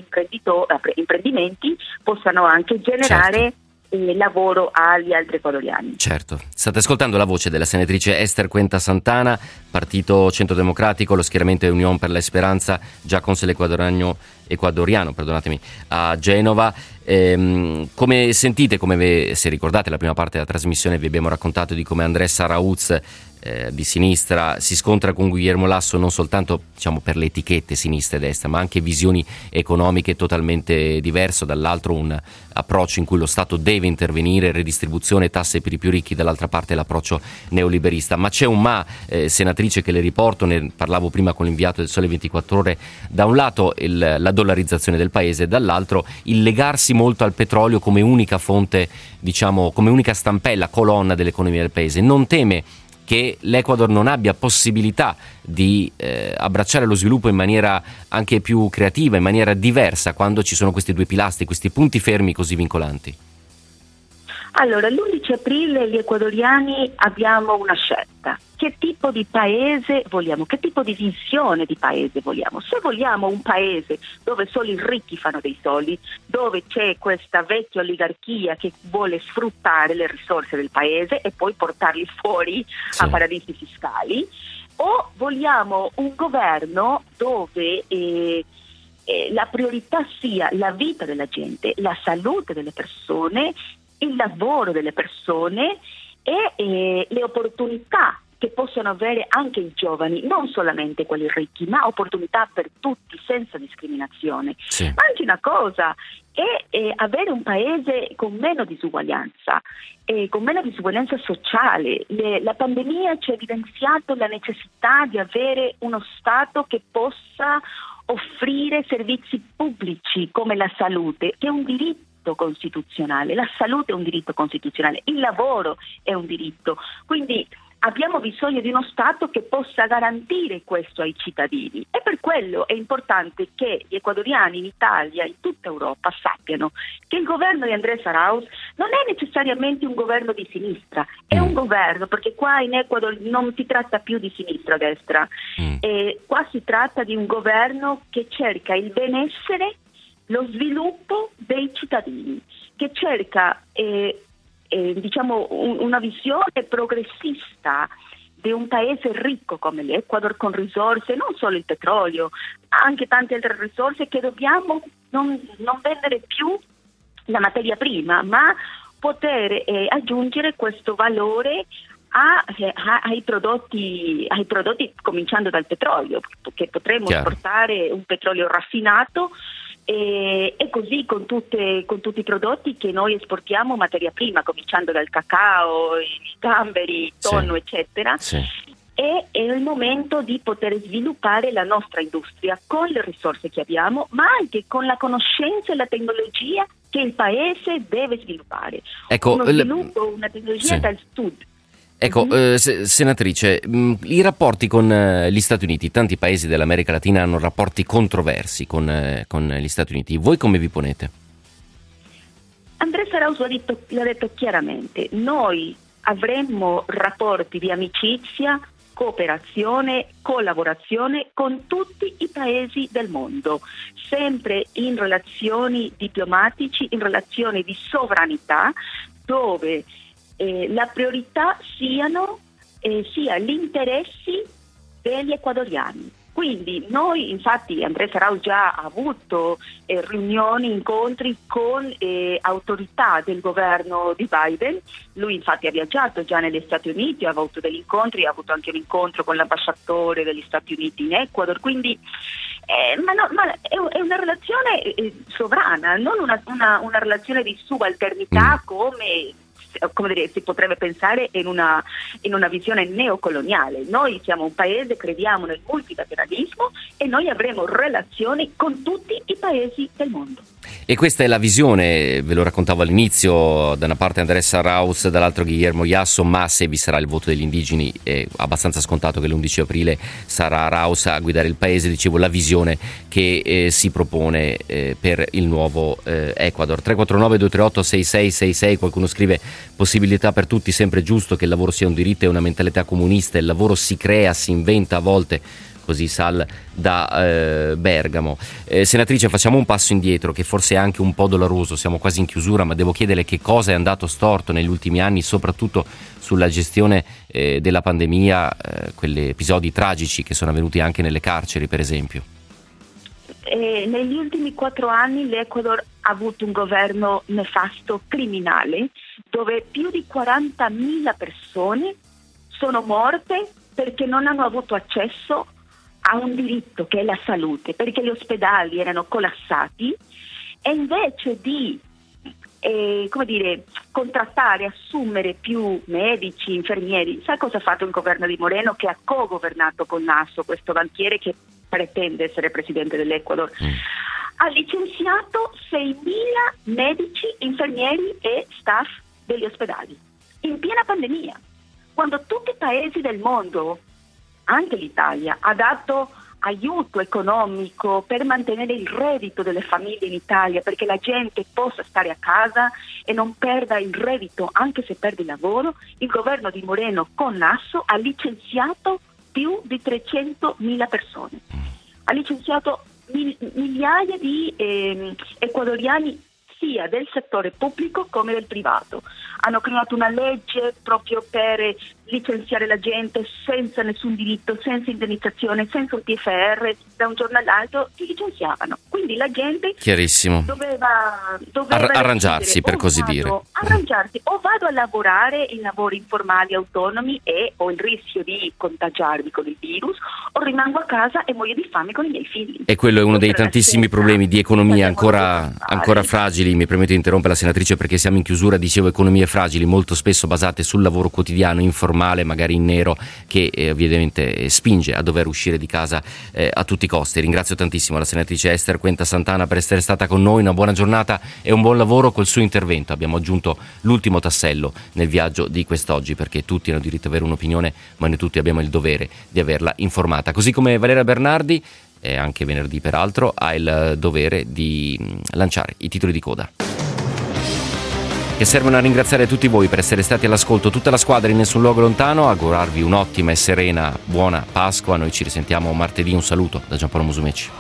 imprendimenti, possano anche generare certo lavoro agli altri ecuadoriani. Certo, state ascoltando la voce della senatrice Esther Cuenta Santana, Partito Centrodemocratico, lo schieramento Unione per la Speranza, già console ecuadoriano, ecuadoriano perdonatemi, a Genova. Ehm, come sentite, come vi, se ricordate la prima parte della trasmissione vi abbiamo raccontato di come Andrés Arauz eh, di sinistra si scontra con Guillermo Lasso non soltanto diciamo, per le etichette sinistra e destra, ma anche visioni economiche totalmente diverse, dall'altro un approccio in cui lo Stato deve intervenire, redistribuzione, tasse per i più ricchi, dall'altra parte l'approccio neoliberista. Ma c'è un ma, eh, senatrice, che le riporto, ne parlavo prima con l'inviato del Sole 24 Ore, da un lato il, la dollarizzazione del paese, dall'altro il legarsi molto al petrolio come unica fonte, diciamo, come unica stampella, colonna dell'economia del paese. Non teme che l'Ecuador non abbia possibilità di eh, abbracciare lo sviluppo in maniera anche più creativa, in maniera diversa, quando ci sono questi due pilastri, questi punti fermi così vincolanti? Allora, l'11 aprile gli ecuadoriani abbiamo una scelta. Che tipo di paese vogliamo? Che tipo di visione di paese vogliamo? Se vogliamo un paese dove solo i ricchi fanno dei soldi, dove c'è questa vecchia oligarchia che vuole sfruttare le risorse del paese e poi portarli fuori sì. a paradisi fiscali, o vogliamo un governo dove... Eh, eh, la priorità sia la vita della gente, la salute delle persone il lavoro delle persone e eh, le opportunità che possono avere anche i giovani, non solamente quelli ricchi, ma opportunità per tutti senza discriminazione. Sì. Ma anche una cosa è, è, avere un paese con meno disuguaglianza, eh, con meno disuguaglianza sociale. Le, la pandemia ci ha evidenziato la necessità di avere uno Stato che possa offrire servizi pubblici come la salute, che è un diritto diritto costituzionale, la salute è un diritto costituzionale, il lavoro è un diritto. Quindi abbiamo bisogno di uno Stato che possa garantire questo ai cittadini e per quello è importante che gli ecuadoriani in Italia, in tutta Europa, sappiano che il governo di Andrés Arauz non è necessariamente un governo di sinistra, è un mm. governo perché qua in Ecuador non si tratta più di sinistra o destra, mm. eh, qua si tratta di un governo che cerca il benessere lo sviluppo dei cittadini, che cerca eh, eh, diciamo un, una visione progressista di un paese ricco come l'Ecuador con risorse, non solo il petrolio, ma anche tante altre risorse che dobbiamo non, non vendere più la materia prima, ma poter eh, aggiungere questo valore a, eh, a, ai, prodotti, ai, prodotti, cominciando dal petrolio, che potremo Chiaro. esportare un petrolio raffinato e, e così con, tutte, con, tutti i prodotti che noi esportiamo materia prima, cominciando dal cacao, i gamberi, il tonno, sì. eccetera. Sì. E è il momento di poter sviluppare la nostra industria con le risorse che abbiamo, ma anche con la conoscenza e la tecnologia che il paese deve sviluppare. Ecco, Uno sviluppo, una tecnologia sì. dal sud Ecco, mm-hmm. eh, senatrice, mh, mm, i rapporti con eh, gli Stati Uniti, tanti paesi dell'America Latina hanno rapporti controversi con, eh, con, gli Stati Uniti. Voi come vi ponete? Andrea Saraus l'ha detto, l'ha detto chiaramente, noi avremmo rapporti di amicizia, cooperazione, collaborazione con tutti i paesi del mondo, sempre in relazioni diplomatici, in relazioni di sovranità, dove eh, la priorità siano, eh, sia gli interessi degli ecuadoriani. Quindi noi, infatti, Andrea Sarau già ha avuto eh, riunioni, incontri con eh, autorità del governo di Biden, lui infatti ha viaggiato già negli Stati Uniti, ha avuto degli incontri, ha avuto anche un incontro con l'ambasciatore degli Stati Uniti in Ecuador, quindi eh, ma no, ma è, è, una relazione eh, sovrana, non una, una, una relazione di subalternità mm. come come dire, si potrebbe pensare in una, in una visione neocoloniale. Noi siamo un paese, crediamo nel multilateralismo e noi avremo relazioni con tutti i paesi del mondo. E questa è la visione, ve lo raccontavo all'inizio, da una parte Andressa Raus, dall'altro Guillermo Iasso, ma se vi sarà il voto degli indigeni è abbastanza scontato che l'11 aprile sarà Raus a guidare il paese, dicevo la visione che eh, si propone eh, per il nuovo eh, Ecuador. 349 238 6666, qualcuno scrive possibilità per tutti, sempre giusto che il lavoro sia un diritto e una mentalità comunista, il lavoro si crea, si inventa a volte così Sal da eh, Bergamo. Eh, senatrice, facciamo un passo indietro che forse è anche un po' doloroso, siamo quasi in chiusura, ma devo chiedere che cosa è andato storto negli ultimi anni, soprattutto sulla gestione eh, della pandemia, eh, quegli episodi tragici che sono avvenuti anche nelle carceri, per esempio. Eh, negli ultimi quattro anni l'Ecuador ha avuto un governo nefasto, criminale, dove più di 40.000 persone sono morte perché non hanno avuto accesso a un diritto che è la salute, perché gli ospedali erano collassati e invece di eh, come dire, contrattare, assumere più medici, infermieri, sai cosa ha fatto il governo di Moreno che ha co-governato con Nasso questo banchiere che pretende essere presidente dell'Ecuador? Mm. Ha licenziato 6.000 medici, infermieri e staff degli ospedali in piena pandemia, quando tutti i paesi del mondo anche l'Italia ha dato aiuto economico per mantenere il reddito delle famiglie in Italia perché la gente possa stare a casa e non perda il reddito anche se perde il lavoro, il governo di Moreno con Nasso ha licenziato più di 300.000 persone. Ha licenziato migliaia di eh, ecuadoriani sia del settore pubblico come del privato. Hanno creato una legge proprio per licenziare la gente senza nessun diritto, senza indennizzazione, senza un TFR, da un giorno all'altro ti licenziavano. Quindi la gente doveva, doveva Ar- arrangiarsi, per così vado, dire. Arrangiarsi o vado a lavorare in lavori informali autonomi e ho il rischio di contagiarmi con il virus o rimango a casa e muoio di fame con i miei figli. E quello è uno dei tantissimi problemi di economia ancora, ancora fragili. Mi permetto di interrompere la senatrice perché siamo in chiusura, dicevo economie fragili, molto spesso basate sul lavoro quotidiano informale formale, magari in nero, che eh, ovviamente spinge a dover uscire di casa eh, a tutti i costi. Ringrazio tantissimo la senatrice Esther Quenta Santana per essere stata con noi, una buona giornata e un buon lavoro col suo intervento. Abbiamo aggiunto l'ultimo tassello nel viaggio di quest'oggi, perché tutti hanno diritto ad avere un'opinione, ma noi tutti abbiamo il dovere di averla informata. Così come Valeria Bernardi, e anche venerdì peraltro, ha il dovere di mm, lanciare i titoli di coda. Che servono a ringraziare tutti voi per essere stati all'ascolto, tutta la squadra in nessun luogo lontano, augurarvi un'ottima e serena buona Pasqua, noi ci risentiamo martedì, un saluto da Giampaolo Musumeci.